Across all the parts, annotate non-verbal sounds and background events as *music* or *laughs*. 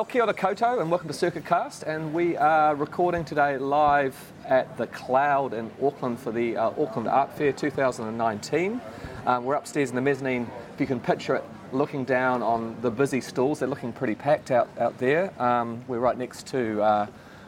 Well, kia ora koutou and welcome to Circuit Cast. And we are recording today live at the Cloud in Auckland for the uh, Auckland Art Fair 2019. Um, we're upstairs in the mezzanine, if you can picture it, looking down on the busy stalls. They're looking pretty packed out, out there. Um, we're right next to uh,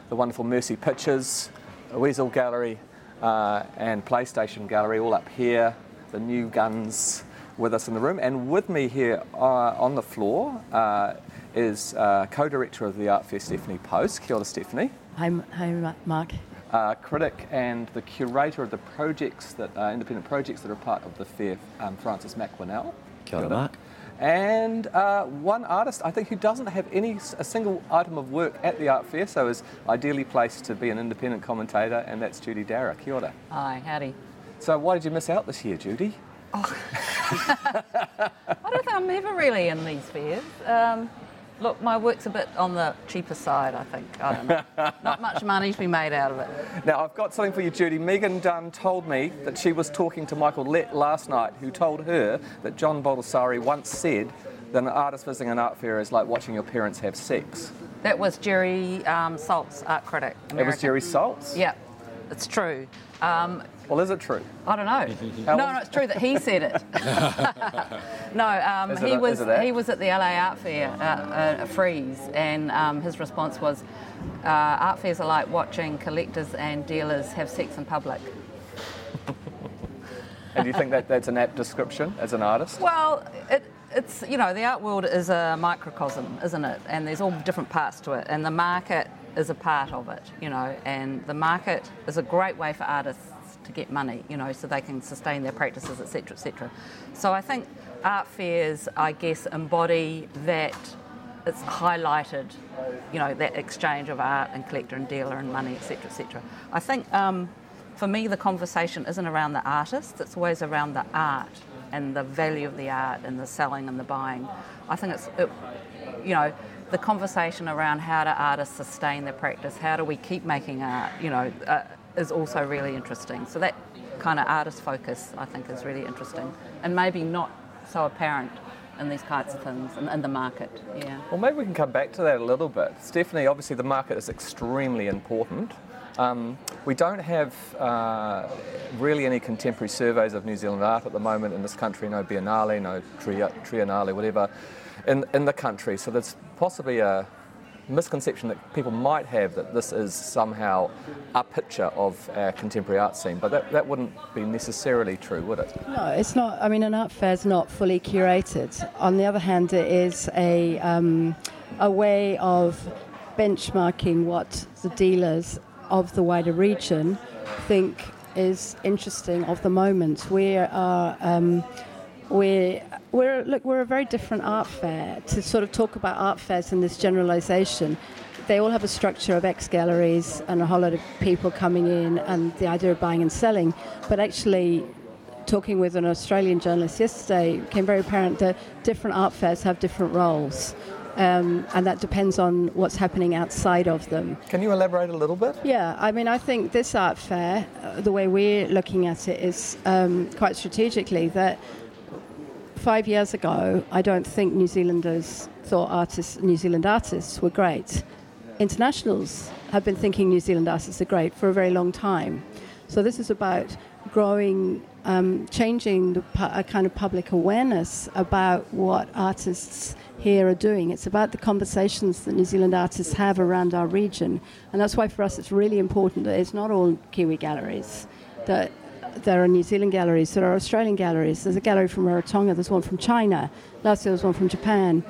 the wonderful Mercy Pictures, Weasel Gallery, uh, and PlayStation Gallery, all up here. The new guns with us in the room. And with me here uh, on the floor uh, is uh, co-director of the Art Fair, Stephanie Post. Kia ora, Stephanie. Hi, M- hi Mark. Uh, critic and the curator of the projects that uh, independent projects that are part of the fair, um, Francis McWhannell. Kia ora, Mark. And uh, one artist, I think, who doesn't have any a single item of work at the art fair, so is ideally placed to be an independent commentator, and that's Judy Darragh. Kia ora. Hi, howdy. So, why did you miss out this year, Judy? *laughs* I don't think I'm ever really in these fairs. Um, look, my work's a bit on the cheaper side, I think. I don't know. *laughs* Not much money to be made out of it. Now, I've got something for you, Judy. Megan Dunn told me that she was talking to Michael Lett last night, who told her that John Baldessari once said that an artist visiting an art fair is like watching your parents have sex. That was Jerry um, Saltz, art critic. It was Jerry Saltz. Yeah, it's true. Um, Well, is it true? I don't know. *laughs* No, no, it's true that he said it. *laughs* no, um, it he a- was is it that? he was at the LA Art Fair, uh, uh, Frieze, and um, his response was, uh, "Art fairs are like watching collectors and dealers have sex in public." *laughs* And do you think that that's an apt description as an artist? Well, it, it's you know the art world is a microcosm, isn't it? And there's all different parts to it, and the market is a part of it, you know. And the market is a great way for artists to get money, you know, so they can sustain their practices, etc., etc. So I think art fairs, I guess, embody that. It's highlighted, you know, that exchange of art and collector and dealer and money, etc., etc. I think. Um, for me, the conversation isn't around the artist, it's always around the art and the value of the art and the selling and the buying. I think it's, it, you know, the conversation around how do artists sustain their practice, how do we keep making art, you know, uh, is also really interesting. So that kind of artist focus, I think, is really interesting and maybe not so apparent in these kinds of things and in the market. Yeah. Well, maybe we can come back to that a little bit. Stephanie, obviously the market is extremely important. Um, we don't have uh, really any contemporary surveys of New Zealand art at the moment in this country, no Biennale, no Tri- Triennale, whatever, in, in the country. So there's possibly a misconception that people might have that this is somehow a picture of our contemporary art scene, but that, that wouldn't be necessarily true, would it? No, it's not. I mean, an art fair is not fully curated. On the other hand, it is a um, a way of benchmarking what the dealers of the wider region think is interesting of the moment. We are. Um, we're, we're, look, we're a very different art fair. To sort of talk about art fairs in this generalization, they all have a structure of ex galleries and a whole lot of people coming in and the idea of buying and selling. But actually, talking with an Australian journalist yesterday, it became very apparent that different art fairs have different roles. Um, and that depends on what's happening outside of them. Can you elaborate a little bit? Yeah, I mean, I think this art fair, uh, the way we're looking at it is um, quite strategically that five years ago, I don't think New Zealanders thought artists, New Zealand artists were great. Internationals have been thinking New Zealand artists are great for a very long time. So this is about growing, um, changing the a kind of public awareness about what artists here are doing. It's about the conversations that New Zealand artists have around our region, and that's why for us it's really important that it's not all Kiwi galleries. That there are New Zealand galleries, there are Australian galleries. There's a gallery from Rarotonga, there's one from China. Last year there was one from Japan.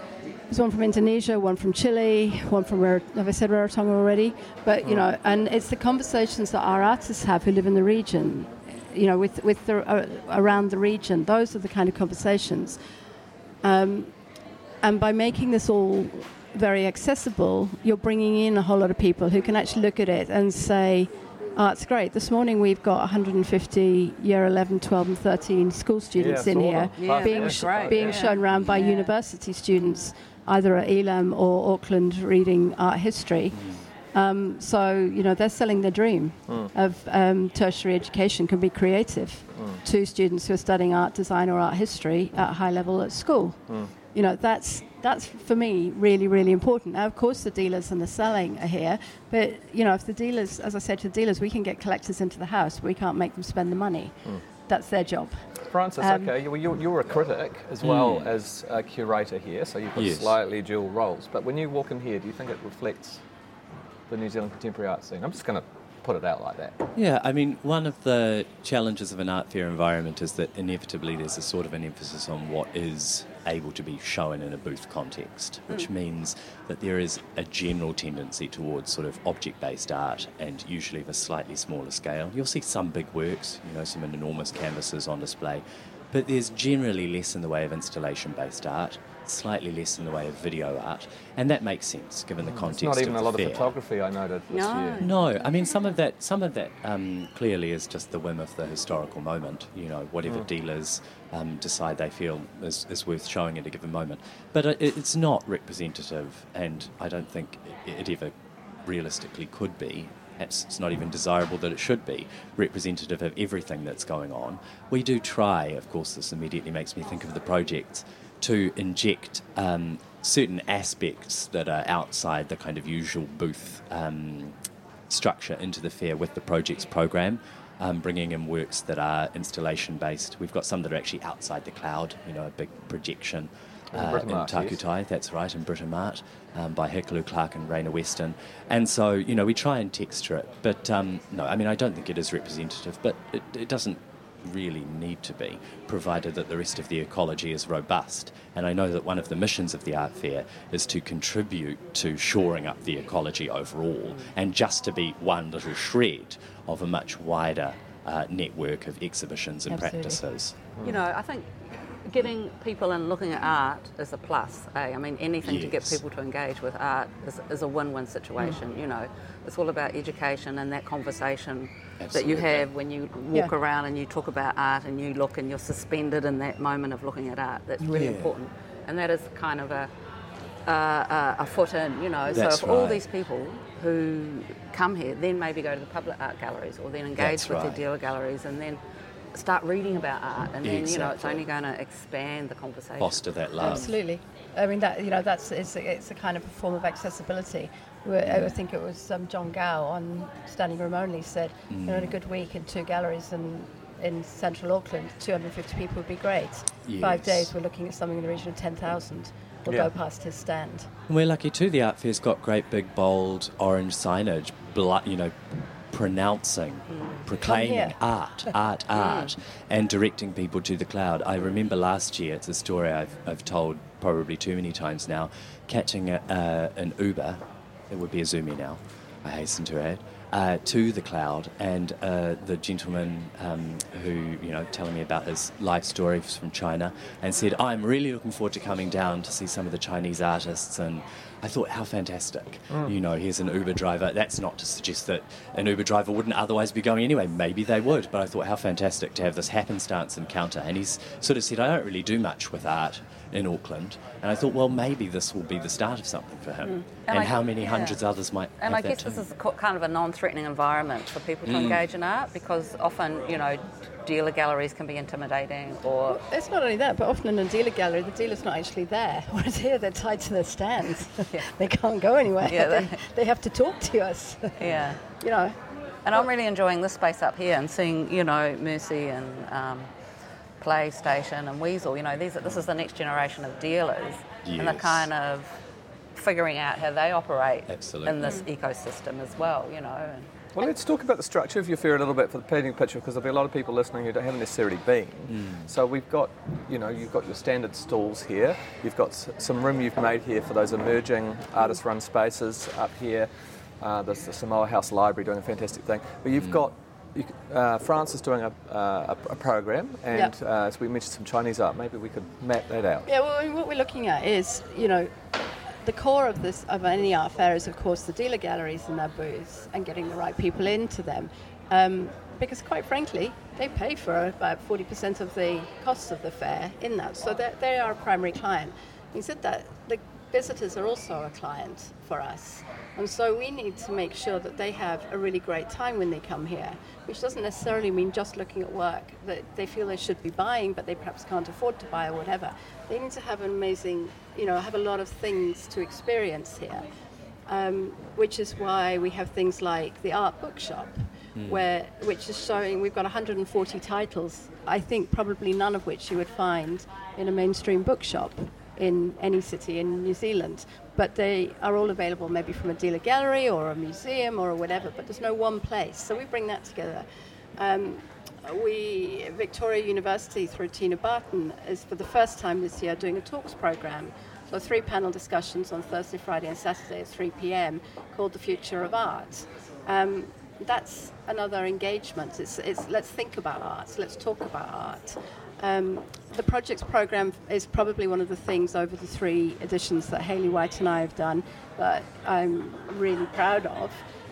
There's one from Indonesia, one from Chile, one from Rar- have I said Rarotonga already? But you know, and it's the conversations that our artists have who live in the region, you know, with with the, uh, around the region. Those are the kind of conversations. Um, and by making this all very accessible, you're bringing in a whole lot of people who can actually look at it and say, oh, it's great. This morning we've got 150 year 11, 12, and 13 school students Yeah, in here. Yeah, being, sh- being yeah. shown around by university students, either at Elam or Auckland, reading art history. Um, so, you know, they're selling their dream of um, tertiary education can be creative to students who are studying art design or art history at a high level at school. You know, that's that's for me really really important. Now, of course, the dealers and the selling are here, but you know, if the dealers, as I said to the dealers, we can get collectors into the house, we can't make them spend the money. Hmm. That's their job. Francis, Um, okay, well, you're, you're a critic as well as a curator here, so you've got Yes. slightly dual roles. But when you walk in here, do you think it reflects the New Zealand contemporary art scene? I'm just going to put it out like that. Yeah, I mean, one of the challenges of an art fair environment is that inevitably there's a sort of an emphasis on what is able to be shown in a booth context, which hmm. means that there is a general tendency towards sort of object based art and usually of a slightly smaller scale. You'll see some big works, you know, some enormous canvases on display, but there's generally less in the way of installation based art. Slightly less in the way of video art, and that makes sense given the context. It's not even of a lot fair. of photography I noted this No. year. No, I mean some of that. Some of that um, clearly is just the whim of the historical moment. You know, whatever dealers um, decide they feel is, is worth showing at a given moment. But it, it's not representative, and I don't think it, it ever realistically could be. Perhaps it's not even desirable that it should be representative of everything that's going on. We do try, of course. This immediately makes me think of the projects to inject um, certain aspects that are outside the kind of usual booth um, structure into the fair with the projects program, um, bringing in works that are installation based. We've got some that are actually outside the cloud, you know, a big projection. In Uh, in Britomart, yes. Takutai, that's right, in Britomart, um, by Hikalu Clarke and Raina Weston. And so, you know, we try and texture it. But um, no, I mean, I don't think it is representative, but it, it doesn't really need to be, provided that the rest of the ecology is robust. And I know that one of the missions of the art fair is to contribute to shoring up the ecology overall, and just to be one little shred of a much wider uh, network of exhibitions and Absolutely. practices. You know, I think getting people in looking at art is a plus. Eh? I mean, anything to get people to engage with art is, is a win-win situation. You know, it's all about education and that conversation that you have when you walk Yeah. around and you talk about art and you look and you're suspended in that moment of looking at art. That's really Yeah. important, and that is kind of a a, a, a foot in. You know, That's so if all these people who come here then maybe go to the public art galleries or then engage That's with right. the dealer galleries and then start reading about art and then you know it's only going to expand the conversation Foster that love. Absolutely. I mean, that you know, that's it's a, it's a kind of a form of accessibility. I think it was um, John Gow on Standing Room Only said, you know, in a good week in two galleries in in central Auckland, 250 people would be great. Five days, we're looking at something in the region of 10,000 will Yeah. go past his stand. And we're lucky too. The art fair's got great big bold orange signage, blu- you know, pronouncing, proclaiming here. art, *laughs* art, art, and directing people to the cloud. I remember last year. It's a story I've, I've told probably too many times now. Catching a, uh, an Uber, it would be a Zoomy now. I hasten to add. Uh, to the cloud, and uh, the gentleman um, who, you know, telling me about his life story from China, and said, "I'm really looking forward to coming down to see some of the Chinese artists." And I thought, how fantastic! You know, here's an Uber driver. That's not to suggest that an Uber driver wouldn't otherwise be going anyway. Maybe they would, but I thought, how fantastic to have this happenstance encounter. And he's sort of said, "I don't really do much with art in Auckland," and I thought, well, maybe this will be the start of something for him. And And, I- how many yeah. hundreds others might and have I that guess this too. is co- kind of a non-threatening environment for people Mm. to engage in art because often, you know, dealer galleries can be intimidating or It's not only that, but often in a dealer gallery, the dealer's not actually there. *laughs* Whereas here, they're tied to their stands. Yeah. *laughs* they can't go anywhere. Yeah, they, *laughs* they- they have to talk to us. yeah. you know, And I'm really enjoying this space up here and seeing, you know, Mercy and um, PlayStation and Weasel. You know, these are, this is the next generation of dealers, and they're kind of figuring out how they operate Absolutely. in this ecosystem as well. You know, and Well, let's talk about the structure of your fair a little bit for the painting picture because there'll be a lot of people listening who don't- haven't necessarily been. So we've got, you know, you've got your standard stalls here. You've got s- some room you've made here for those emerging artist-run spaces up here. Uh, there's the Samoa House Library doing a fantastic thing. But you've got you, uh, France is doing a, uh, a, a program, and Yep. uh, as we mentioned some Chinese art, maybe we could map that out. Yeah, well, I mean, what we're looking at is, you know, the core of this of any art fair is, of course, the dealer galleries and their booths and getting the right people into them. Um, because, quite frankly, they pay for about 40% of the costs of the fair in that, so they're- a primary client. Having said that, the visitors are also a client for us. And so we need to make sure that they have a really great time when they come here, which doesn't necessarily mean just looking at work that they feel they should be buying, but they perhaps can't afford to buy or whatever. They need to have an amazing, you know, have a lot of things to experience here, um, which is why we have things like the art bookshop, mm. where which is showing we've got 140 titles. I think probably none of which you would find in a mainstream bookshop in any city in New Zealand. But they are all available maybe from a dealer gallery or a museum or whatever, but there's no one place. So we bring that together. Um, we, Victoria University through Tina Barton, is for the first time this year doing a talks program. So three panel discussions on Thursday, Friday, and Saturday at 3 p.m. called The Future of Art. Um, that's another engagement. It's, it's, let's think about art, let's talk about art. Um, the projects program is probably one of the things over the three editions that Haley White and I have done that I'm really proud of.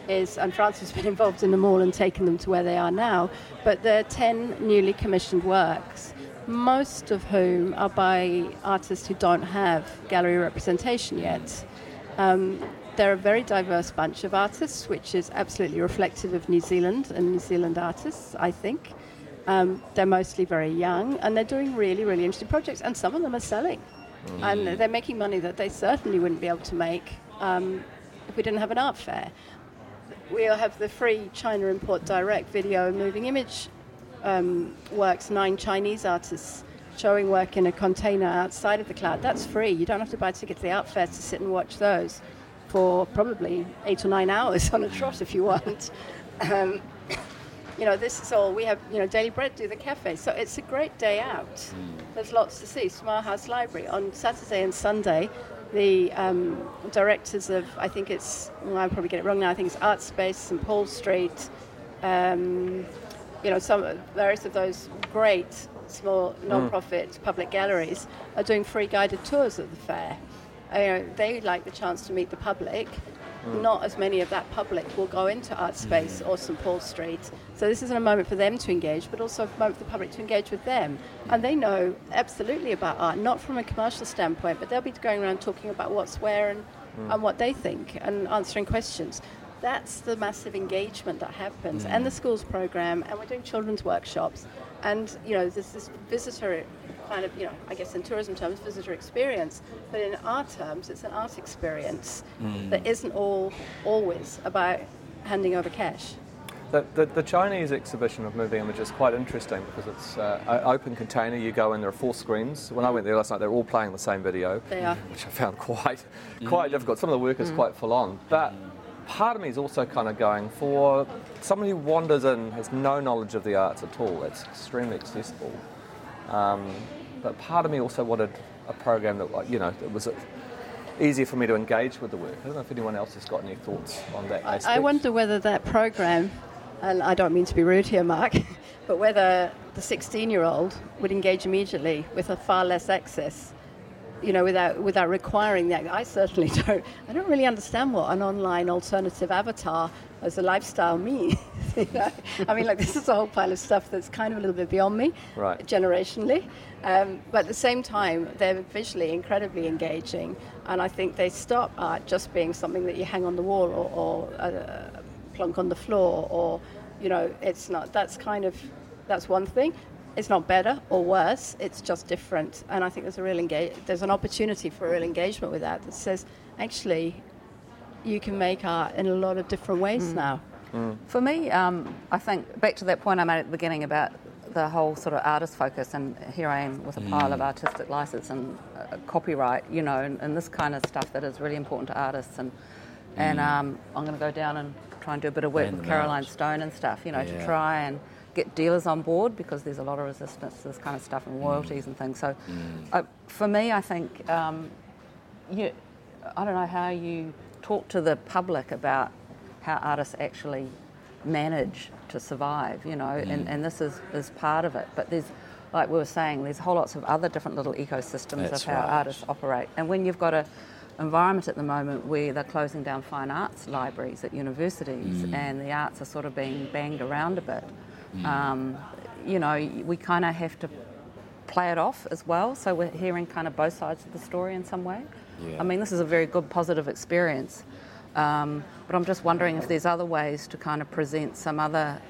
Is, and Francis has been involved in them all and taken them to where they are now, but there are 10 newly commissioned works, most of whom are by artists who don't have gallery representation yet. Um, they're a very diverse bunch of artists, which is absolutely reflective of New Zealand and New Zealand artists, I think. Um, they're mostly very young and they're doing really, really interesting projects, and some of them are selling. Mm. And they're making money that they certainly wouldn't be able to make um, if we didn't have an art fair. We'll have the free China Import Direct video and moving image um, works, nine Chinese artists showing work in a container outside of the cloud. That's free. You don't have to buy tickets ticket to the art fair to sit and watch those for probably eight or nine hours *laughs* on a trot if you want. Um, you know, this is all we have. You know, Daily Bread do the cafe, so it's a great day out. Mm. There's lots to see. Samoa House Library on Saturday and Sunday. The um, directors of, I think it's, well, I'll probably get it wrong now. I think it's Art Space, St Paul Street. Um, you know, some various of those great small hmm. non-profit mm. public galleries are doing free guided tours of the fair. Uh, they like the chance to meet the public Mm. Not as many of that public will go into Art Space mm. or St Paul Street. So this isn't a moment for them to engage, but also a moment for the public to engage with them. And they know absolutely about art, not from a commercial standpoint, but they'll be going around talking about what's where and, mm. and what they think and answering questions that's the massive engagement that happens, mm. and the schools program, and we're doing children's workshops, and you know, there's this visitor kind of, you know, I guess in tourism terms, visitor experience, but in our terms, it's an art experience mm. that isn't all always about handing over cash. The, the, the, Chinese exhibition of moving image is quite interesting because it's uh, an open container. You go in, there are four screens. When I went there last night, they're all playing the same video. They are. Which I found *laughs* quite, quite mm. difficult. Some of the work is mm. quite full on. But part of me is also kind of going for someone who wanders in, has no knowledge of the arts at all. It's extremely accessible. Um, but part of me also wanted a program that, you know, it was easier for me to engage with the work. I don't know if anyone else has got any thoughts on that aspect. I wonder whether that program, and I don't mean to be rude here, Mark, *laughs* but whether the 16-year-old would engage immediately with a far less access you know, without without requiring that. I certainly *laughs* don't. I don't really understand what an online alternative avatar as a lifestyle means. *laughs* *laughs* you know? I mean, like this is a whole pile of stuff that's kind of a little bit beyond me, right. generationally. Um, but at the same time, they're visually incredibly engaging, and I think they stop art just being something that you hang on the wall or, or uh, plonk on the floor, or you know, it's not. That's kind of that's one thing it's not better or worse, it's just different. And I think there's a real engage- there's an opportunity for real engagement with that that says, actually, you can make art in a lot of different ways mm. now. Mm. For me, um, I think back to that point I made at the beginning about the whole sort of artist focus, and here I am with a pile mm. of artistic license and uh, copyright, you know, and, and, this kind of stuff that is really important to artists. And and mm. um, I'm going to go down and try and do a bit of work with Caroline Stone and stuff, you know, yeah. to try and get dealers on board because there's a lot of resistance to this kind of stuff and royalties mm. and things. So, mm. uh, for me, I think um, you, I don't know how you talk to the public about how artists actually manage to survive, you know, mm. and, and this is, is part of it. But there's, like we were saying, there's whole lots of other different little ecosystems That's of how right. artists operate. And when you've got a environment at the moment where they're closing down fine arts libraries at universities mm. and the arts are sort of being banged around a bit, Mm. Um, you know, we kind of have to play it off as well. So we're hearing kind of both sides of the story in some way. Yeah. I mean, this is a very good positive experience. Um, but I'm just wondering if there's other ways to kind of present some other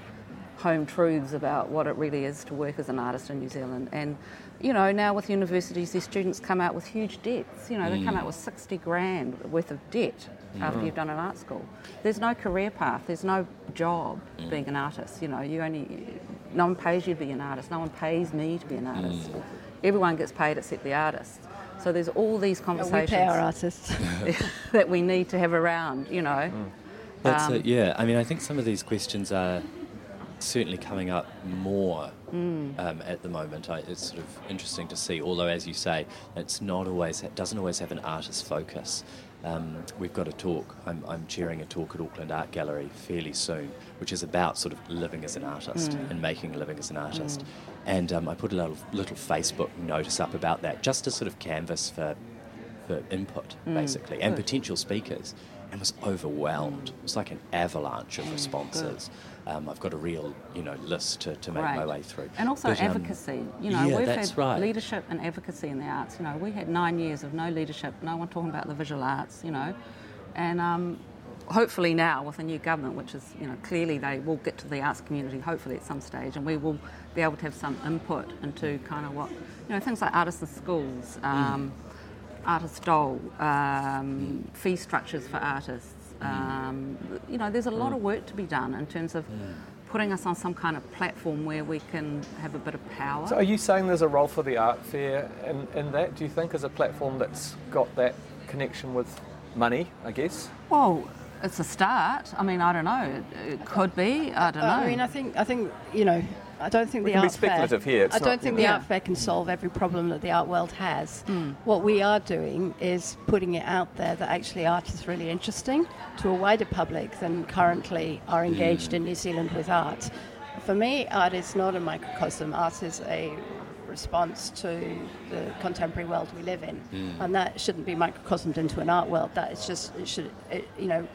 home truths about what it really is to work as an artist in New Zealand. And, you know, now with universities, these students come out with huge debts. You know, they come mm. out with 60 grand worth of debt after mm. you've done an art school. There's no career path, there's no job mm. being an artist. You know, you only, no one pays you to be an artist, no one pays me to be an artist. Everyone gets paid except the artists. So there's all these We conversations pay our artists. *laughs* that we need to have around, you know. That's Um, it, yeah. I mean, I think some of these questions are certainly coming up more Mm. um, at the moment. I, it's sort of interesting to see, although, as you say, it's not always, it doesn't always have an artist focus. Um, we've got a talk, I'm, I'm chairing a talk at Auckland Art Gallery fairly soon, which is about sort of living as an artist Mm. and making a living as an artist. And um, I put a little, little Facebook notice up about that, just to sort of canvas for for input, basically, and potential speakers, and was overwhelmed. It was like an avalanche of responses. Um, I've got a real, you know, list to, to make my way through. And also But, um, advocacy. You know, yeah, we've that's had right. leadership and advocacy in the arts. You know, we had nine years of no leadership, no one talking about the visual arts. You know, and um, hopefully now with a new government, which is you know clearly they will get to the arts community hopefully at some stage, and we will be able to have some input into kind of what you know things like artists in schools. Um, Artist dole, um, fee structures for artists. Um, you know, there's a lot of work to be done in terms of putting us on some kind of platform where we can have a bit of power. So are you saying there's a role for the art fair in, in that? Do you think as a platform that's got that connection with money, I guess? well, it's a start. I mean, I don't know. It, it could be. I don't know. I mean, I think, I think, you know, I don't think We the can be art fair. speculative here, it's I don't you think know. the Yeah. art fair can solve every problem that the art world has. Hmm. What we are doing is putting it out there that actually art is really interesting to a wider public than currently are engaged in New Zealand with art. For me, art is not a microcosm. Art is a response to the contemporary world we live in, hmm. and that shouldn't be microcosmed into an art world. That is just it should, it, you know.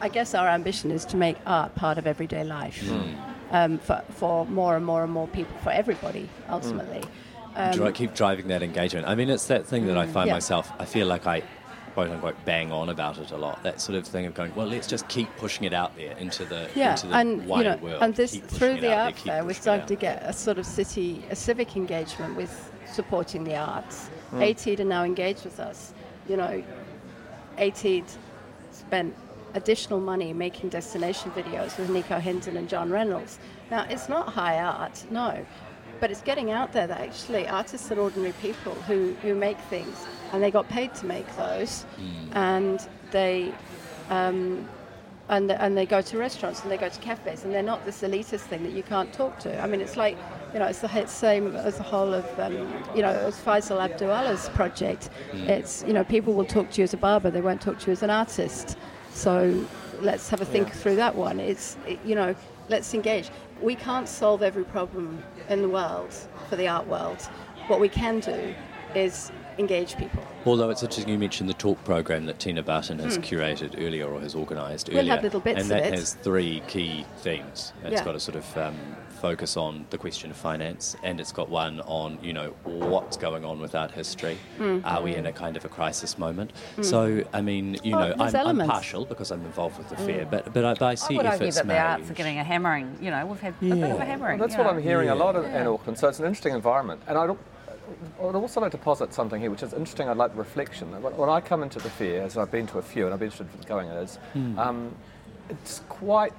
I guess our ambition is to make art part of everyday life hmm. um, for, for more and more and more people, for everybody, hmm. ultimately. Dri- um, keep driving that engagement. I mean, it's that thing that I find Yeah. myself, I feel like I quote unquote bang on about it a lot. That sort of thing of going, well, let's just keep pushing it out there into the, Yeah, into the and you know, world. and this through the out art there, fair, we're pushing it starting to get a sort of city, a civic engagement with supporting the arts. Hmm. ATEED are now engaged with us. You know, ATEED spent additional money making destination videos with Nico Hinton and John Reynolds. Now, it's not high art, no, but it's getting out there that actually artists are ordinary people who, who make things, and they got paid to make those, Hmm. and they um, and and they go to restaurants and they go to cafes and they're not this elitist thing that you can't talk to. I mean, it's like you know, it's the same as the whole of um, you know, as Faisal Abdu'Allah's project. It's you know, people will talk to you as a barber, they won't talk to you as an artist. So let's have a think through that one. It's it, you know, let's engage. We can't solve every problem in the world for the art world. What we can do is engage people. Although it's interesting you mentioned the talk program that Tina Barton has curated earlier or has organised. We'll earlier. have little bits and of that it. has three key themes. It's Yeah. got a sort of um, focus on the question of finance, and it's got one on you know what's going on with art history. Hmm. Are we in a kind of a crisis moment? So I mean, you Oh, know, I'm, I'm partial because I'm involved with the fair, but but I, but I I see would if argue it's that the arts are getting a hammering. You know, we've had a bit of a hammering. That's what know. I'm hearing a lot in, Yeah. in Auckland. So it's an interesting environment, and I'd, I'd also like to posit something here, which is interesting. I'd like the reflection. When when I come into the fair, as I've been to a few, and I've been interested in going, is um, it's quite,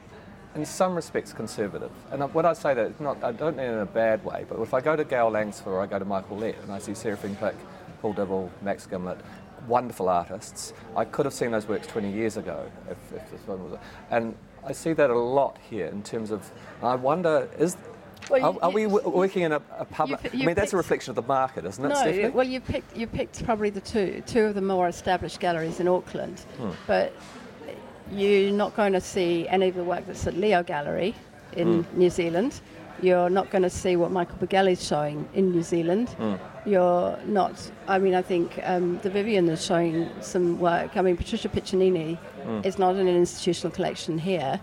in some respects, conservative. And when I say that, it's not, I don't mean it in a bad way. But if I go to Gow Langsford or I go to Michael Lett, and I see Seraphine Pick, Paul Dibble, Max Gimblett, wonderful artists, I could have seen those works 20 years ago if, if this one was. And I see that a lot here in terms of. I wonder is. Well, are, you- are we w- working in a, a public? I mean, that's a reflection of the market, isn't it, No, Stephanie? well, you picked you picked probably the two two of the more established galleries in Auckland, Hmm. but you're not going to see any of the work that's at Leo Gallery in Hmm. New Zealand. You're not going to see what Michael Bugelli's showing in New Zealand. Hmm. You're not. I mean, I think um, the Vivian is showing some work. I mean, Patricia Piccinini is not in an institutional collection here,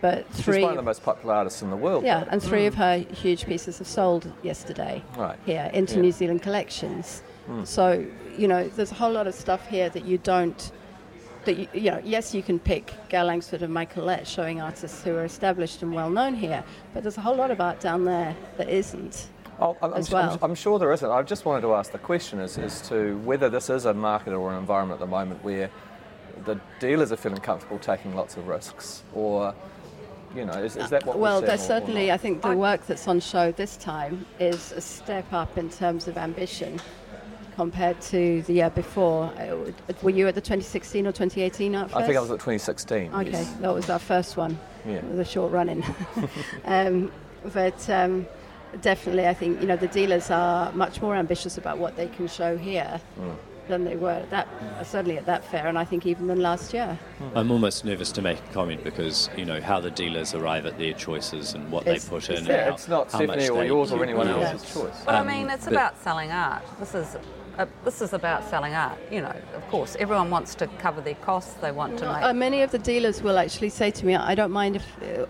but Hmm. She's one of the most popular artists in the world. Yeah, and three of her huge pieces have sold yesterday Right. here into Yeah. New Zealand collections. So, you know, there's a whole lot of stuff here that you don't. That you, you know, yes, you can pick Gow Langsford and Michael Lett showing artists who are established and well known here, but there's a whole lot of art down there that isn't. Oh, I'm, as I'm- well. I'm sure there isn't. I just wanted to ask the question as, as to whether this is a market or an environment at the moment where the dealers are feeling comfortable taking lots of risks, or you know, is, is that what? Well, seeing there's or- or certainly. I think the work that's on show this time is a step up in terms of ambition compared to the year before. Uh, Were you at the 2016 or 2018 Art I think I was at 2016. Okay, yes. that was our first one, Yeah. the short running. *laughs* *laughs* um, but um, definitely, I think you know the dealers are much more ambitious about what they can show here Mm. Than they were at that certainly at that fair, and I think even than last year. I'm almost nervous to make a comment because you know how the dealers arrive at their choices and what It's- they put in. it's- and Yeah, how- it's not how much Stephanie or they- yours or anyone Yeah. else's choice. But I Um, mean, it's about selling art. This is. Uh, this is about selling art, you know. Of course, everyone wants to cover their costs. They want to make. Uh, many of the dealers will actually say to me, I don't mind if uh,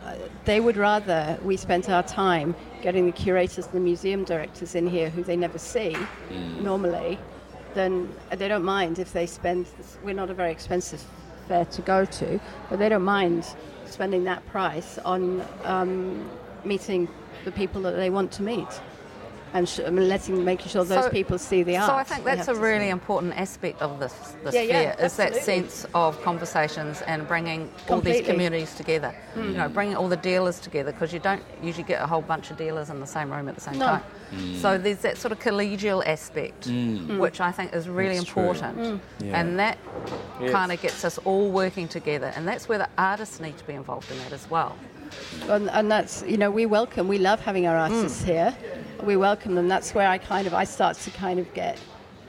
they would rather we spent our time getting the curators and the museum directors in here who they never see normally, then they don't mind if they spend, we're not a very expensive fair to go to, but they don't mind spending that price on um, meeting the people that they want to meet. And sh- letting, making sure those So- people see the art. So I think that's a really see. important aspect of this, this Yeah, yeah, fair is that sense of conversations and bringing all these communities together. You know, mm. bringing all the dealers together because you don't usually get a whole bunch of dealers in the same room at the same No. time. Mm. So there's that sort of collegial aspect, mm. which I think is really That's true. important, Yeah. and that Yes. kind of gets us all working together, and that's where the artists need to be involved in that as well. and, and that's you know we welcome we love having our Mm. artists here we welcome them that's where i kind of i start to kind of get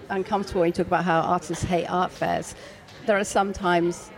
uncomfortable when you talk about how artists hate art fairs there are sometimes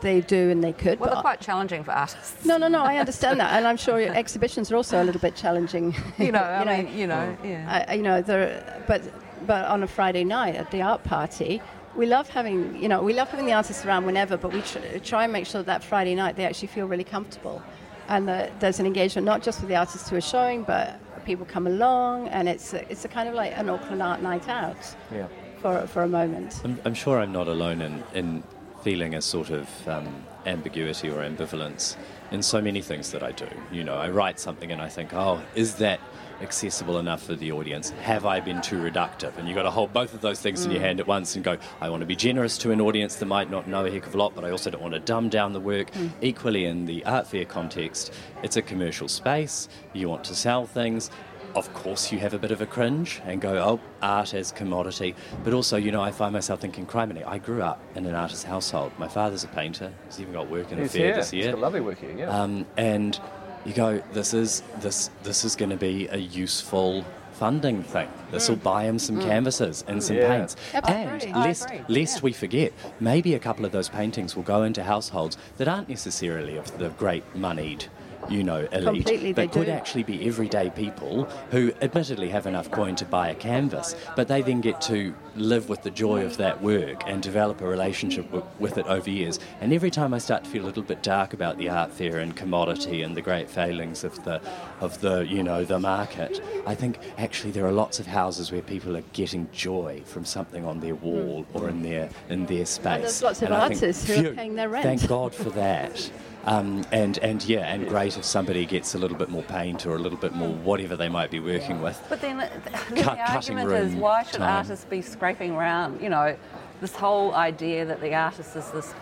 they do and they could Well, but they're quite challenging for artists. no no no i *laughs* understand that and i'm sure your exhibitions are also a little bit challenging You know, I *laughs* mean, you know, yeah. I, you know, there, but but on a Friday night at the art party, we love having you know we love having the artists around whenever, but we tr- try and make sure that Friday night they actually feel really comfortable, and that there's an engagement not just with the artists who are showing, but people come along, and it's a, it's a kind of like an Auckland art night out Yeah. for for a moment. I'm, I'm sure I'm not alone in, in feeling a sort of um, ambiguity or ambivalence in so many things that I do. You know, I write something and I think, oh, is that accessible enough for the audience? Have I been too reductive? And you've got to hold both of those things in your hand at once and go, I want to be generous to an audience that might not know a heck of a lot, but I also don't want to dumb down the work. Equally, in the art fair context, it's a commercial space, you want to sell things of course you have a bit of a cringe and go, oh, art as commodity. But also, you know, I find myself thinking, criminy, I grew up in an artist's household. My father's a painter. He's even got work in a fair here. this He's year. got lovely work here. Yeah. Um, and you go, this is this this is going to be a useful funding thing. This will buy him some canvases and some Yeah. paints. Absolutely. And lest, lest yeah. we forget, maybe a couple of those paintings will go into households that aren't necessarily of the great moneyed, you know, elite, Completely, they could do. actually be everyday people who admittedly have enough coin to buy a canvas, but they then get to live with the joy of that work and develop a relationship w- with it over years. And every time I start to feel a little bit dark about the art fair and commodity and the great failings of the of the you know the market, I think actually there are lots of houses where people are getting joy from something on their wall hmm. or in their in their space. And there's lots of And I think, artists who are paying their rent. Thank God for that. *laughs* Um, and, and yeah, and great if somebody gets a little bit more paint or a little bit more whatever they might be working with. But then, then Cut- the cutting argument is room why should time. artists be scraping around? You know, this whole idea that the artist is this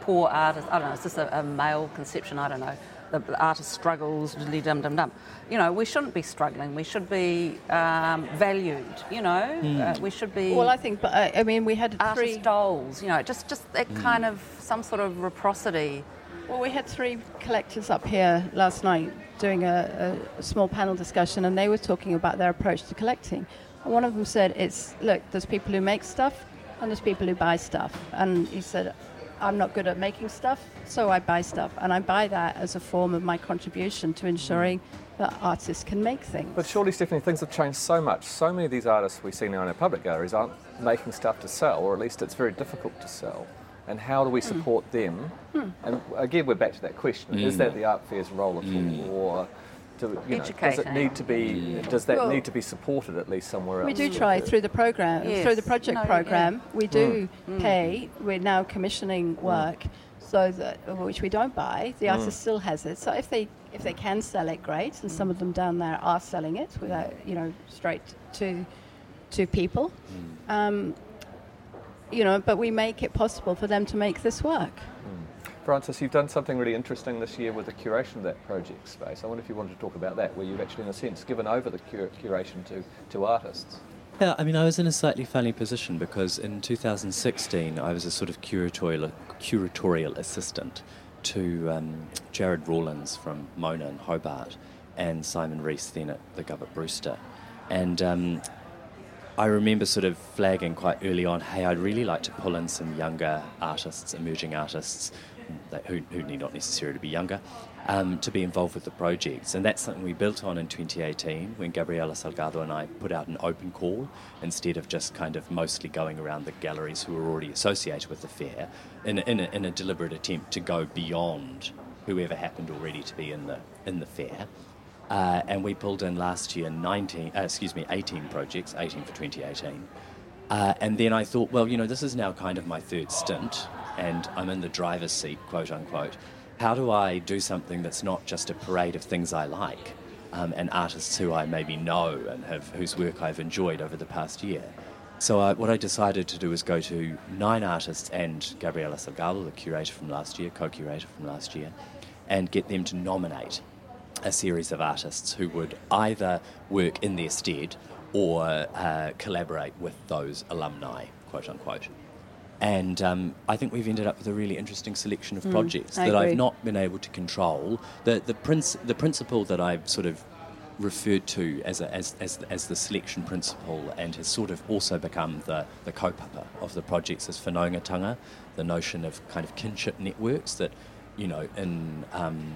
poor artist. I don't know. It's just a, a male conception. I don't know. The, the artist struggles, dum dum dum. You know, we shouldn't be struggling. We should be um, valued. You know, Hmm. uh, we should be Well, I think, but uh, I mean, we had artist three. dolls. You know, just just that Hmm. kind of some sort of reciprocity. Well, we had three collectors up here last night doing a, a small panel discussion, and they were talking about their approach to collecting. And one of them said, "It's look, there's people who make stuff, and there's people who buy stuff." And he said, "I'm not good at making stuff, so I buy stuff, and I buy that as a form of my contribution to ensuring that artists can make things." But surely, Stephanie, things have changed so much. So many of these artists we see now in our public galleries aren't making stuff to sell, or at least it's very difficult to sell. And how do we support them? And again, we're back to that question: Is that the art fair's role at all, or Do, you know, does it need to be? Does that Well- need to be supported at least somewhere else? We do try through the program, Yes. through the project No, yeah. program. We do Mm. pay. We're now commissioning work, so that which we don't buy. The Mm. artist still has it. So if they if they can sell it, great. And some of them down there are selling it without you know straight to to people. Mm. Um, you know, but we make it possible for them to make this work. Francis, you've done something really interesting this year with the curation of that project space. I wonder if you wanted to talk about that, where you've actually, in a sense, given over the cur- curation to, to artists. Yeah, I mean, I was in a slightly funny position because in 2016 I was a sort of curatorial, curatorial assistant to um, Jarrod Rawlins from Mona in Hobart and Simon Rees then at the Govett-Brewster. And um, I remember sort of flagging quite early on, hey, I'd really like to pull in some younger artists, emerging artists, that, who, who need not necessarily be younger, um, to be involved with the projects. And that's something we built on in 2018 when Gabriela Salgado and I put out an open call instead of just kind of mostly going around the galleries who were already associated with the fair in a, in a, in a deliberate attempt to go beyond whoever happened already to be in the, in the fair. Uh, and we pulled in last year 19, uh, excuse me, 18 projects, 18 for 2018. Uh, and then I thought, well, you know, this is now kind of my third stint, and I'm in the driver's seat, quote unquote. How do I do something that's not just a parade of things I like um, and artists who I maybe know and have, whose work I've enjoyed over the past year? So uh, what I decided to do was go to nine artists and Gabriela Salgado, the curator from last year, co-curator from last year, and get them to nominate a series of artists who would either work in their stead or uh, collaborate with those alumni, quote unquote. And um, I think we've ended up with a really interesting selection of projects I that I've not been able to control. The, the, princ- the principle that I've sort of referred to as, a, as, as, as the selection principle and has sort of also become the, the kaupapa of the projects is whanaungatanga, the notion of kind of kinship networks that, you know, in um,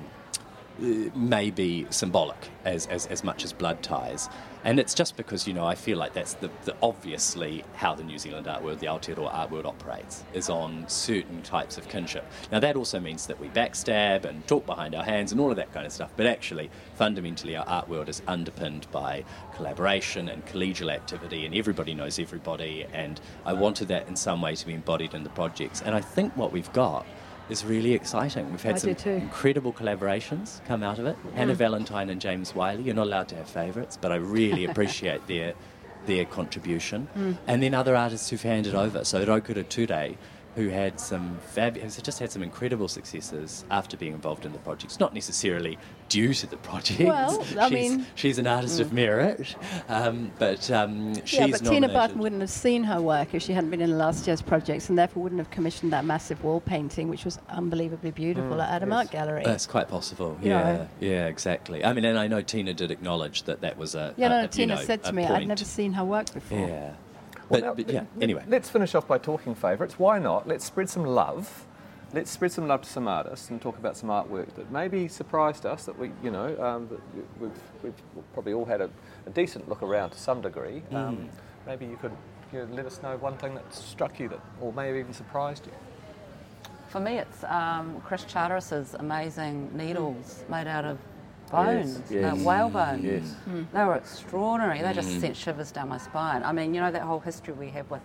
Uh, may be symbolic as, as, as much as blood ties. And it's just because, you know, I feel like that's the, the obviously how the New Zealand art world, the Aotearoa art world operates, is on certain types of kinship. Now, that also means that we backstab and talk behind our hands and all of that kind of stuff, but actually, fundamentally, our art world is underpinned by collaboration and collegial activity, and everybody knows everybody, and I wanted that in some way to be embodied in the projects. And I think what we've got is really exciting. We've had I some incredible collaborations come out of it. Hannah Valentine and James Wiley. You're not allowed to have favourites, but I really *laughs* appreciate their their contribution. Mm. And then other artists who've handed over. So Rokura Ture, who had some fabulous, just had some incredible successes after being involved in the projects. Not necessarily due to the project. Well, I *laughs* she's, mean- she's an artist of merit, um, but um, she's yeah, but Tina. Barton wouldn't have seen her work if she hadn't been in last year's projects, and therefore wouldn't have commissioned that massive wall painting, which was unbelievably beautiful at Adam yes. Art Gallery. That's quite possible. You Yeah, yeah, exactly. I mean, and I know Tina did acknowledge that that was a. yeah, a- no, a, no, you Tina know, said to a me, I'd never seen her work before. Yeah. Well, But, now, but yeah, let- anyway. Let's finish off by talking favourites. Why not? Let's spread some love. Let's spread some love to some artists and talk about some artwork that maybe surprised us. That we, you know, um, that we- we've, we've probably all had a, a decent look around to some degree. Mm. Um, maybe you could you know, let us know one thing that struck you that, or maybe even surprised you. For me, it's um, Chris Charteris's amazing needles made out of bones, yes. uh, whale bones. Yes. They were extraordinary. They just sent shivers down my spine. I mean, you know that whole history we have with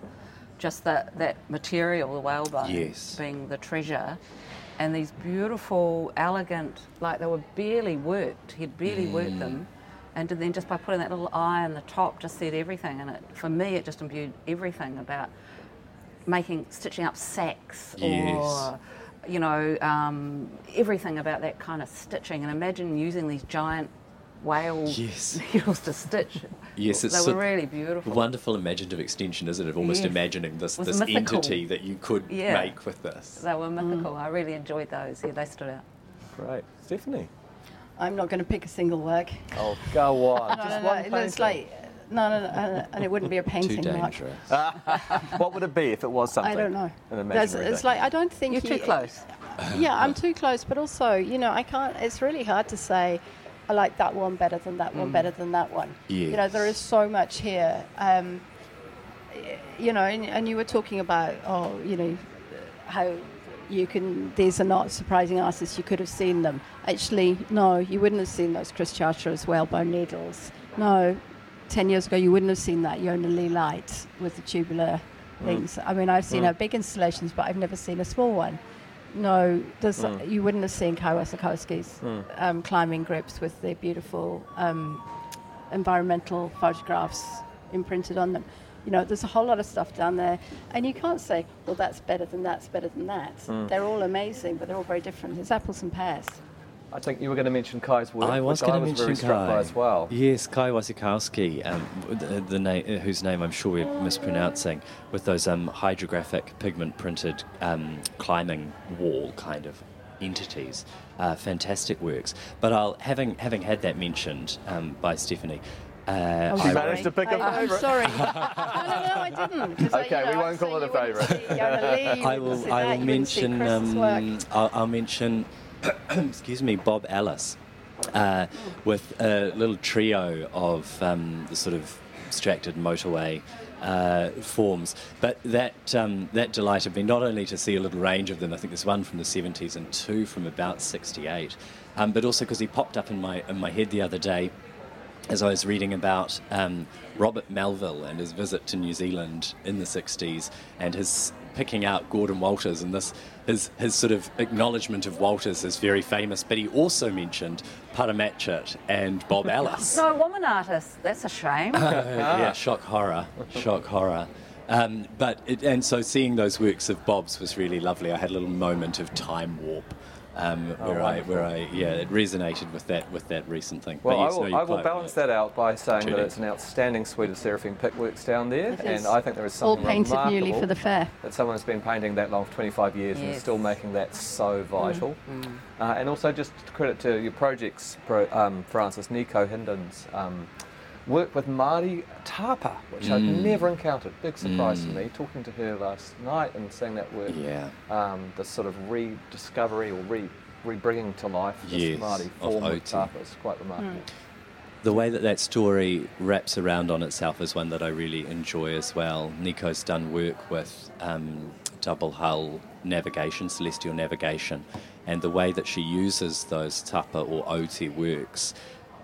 just that, that material, the whale bone, Yes. being the treasure, and these beautiful, elegant, like they were barely worked. He'd barely worked them. And then just by putting that little eye on the top, just said everything. And it, for me, it just imbued everything about making, stitching up sacks Yes. or you know, um, everything about that kind of stitching. And imagine using these giant whale Yes. *laughs* needles to stitch. Yes, it's they were really beautiful. Wonderful imaginative extension, isn't it? Of almost Yes. imagining this, this mythical. entity that you could Yeah. make with this. They were mythical. I really enjoyed those. Yeah, they stood out. Great, Stephanie. I'm not going to pick a single work. Oh, go on. *laughs* No, Just no, no, one it looks like no, no, no, and, and it wouldn't be a *laughs* painting. Mark. dangerous. *laughs* what would it be if it was something? I don't know. An it's thing? like I don't think You're he- too close. *laughs* Yeah, I'm too close, but also, you know, I can't. It's really hard to say. I like that one better than that Mm. one better than that one. You know, there is so much here. Um, you know, and, and you were talking about, oh, you know, how you can. These are not surprising artists. You could have seen them. Actually, no, you wouldn't have seen those Chris Charteris whalebone needles. No, ten years ago you wouldn't have seen that Yona Lee light with the tubular mm. things. I mean, I've seen mm. her big installations, but I've never seen a small one. No, there's, mm. you wouldn't have seen Kai Wasikowski's um, climbing grips with their beautiful um, environmental photographs imprinted on them. You know, there's a whole lot of stuff down there, and you can't say, well, that's better than that's better than that. They're all amazing, but they're all very different. It's apples and pears. I think you were going to mention Kai's work, I was going to mention very struck Kai as well. Yes, Kai Wasikowski, um, the, the name, whose name I'm sure we're mispronouncing, with those um, hydrographic pigment printed um, climbing wall kind of entities. Uh, fantastic works. But I'll having having had that mentioned um, by Stephanie. Uh, Oh, She sorry. managed to pick a I, I'm favourite. sorry. *laughs* no, no, no, I didn't. 'cause I- Okay, you know, we I'd won't call it a you favourite. see Yona Lee, you I will. I will you wouldn't see mention. Um, I'll, I'll mention. *coughs* excuse me, Bob Ellis, uh, with a little trio of um, the sort of abstracted motorway. Uh, forms, but that um, that delighted me not only to see a little range of them. I think there's one from the 70s and two from about 68, um, but also because he popped up in my in my head the other day as I was reading about um, Robert Melville and his visit to New Zealand in the 60s and his picking out Gordon Walters and this his, his sort of acknowledgement of Walters is very famous, but he also mentioned Para Matchitt and Bob *laughs* Ellis. No woman artist. That's a shame. *laughs* yeah, shock horror, shock horror. Um, but it, and so seeing those works of Bob's was really lovely. I had a little moment of time warp. Um, where I, where I, yeah, it resonated with that, with that recent thing. Well, But yes, I will, no, I will balance that out by saying that it's an outstanding suite of Seraphine Pick works down there, It and is. I think there is All something painted newly for the fair. that someone has been painting that long for 25 years and is still making that so vital. Mm. Uh, and also just credit to your projects, pro, um, Francis, Nikau Hindin's, um, work with Māori Tapa, which I've Mm. never encountered. Big surprise for me, talking to her last night and seeing that work. Yeah. Um, the sort of rediscovery or re, re-bringing to life this Yes, Māori form of aute. Tapa is quite remarkable. The way that that story wraps around on itself is one that I really enjoy as well. Nikau's done work with um, double hull navigation, celestial navigation, and the way that she uses those tapa or aute works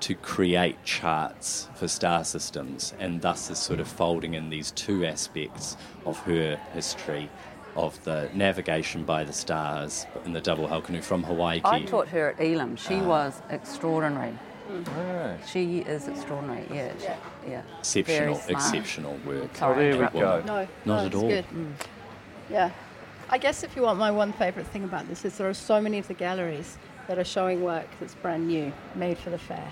to create charts for star systems, and thus is sort of folding in these two aspects of her history of the navigation by the stars in the double hull canoe from Hawaii. I taught her at Elam. She ah. was extraordinary. Alright. She is extraordinary. Yeah. she- yeah. exceptional, exceptional work. Sorry. Oh, there we go. No, Not no, at all. Good. Mm. Yeah. I guess if you want my one favourite thing about this is there are so many of the galleries that are showing work that's brand new, made for the fair.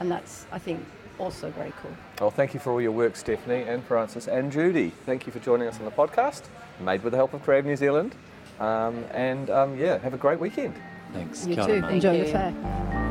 And that's, I think, also very cool. Well, thank you for all your work, Stephanie and Francis and Judy. Thank you for joining us on the podcast, made with the help of Creative New Zealand. Um, and um, yeah, have a great weekend. Thanks. You Kia too. ora, mate. Enjoy the you. fair.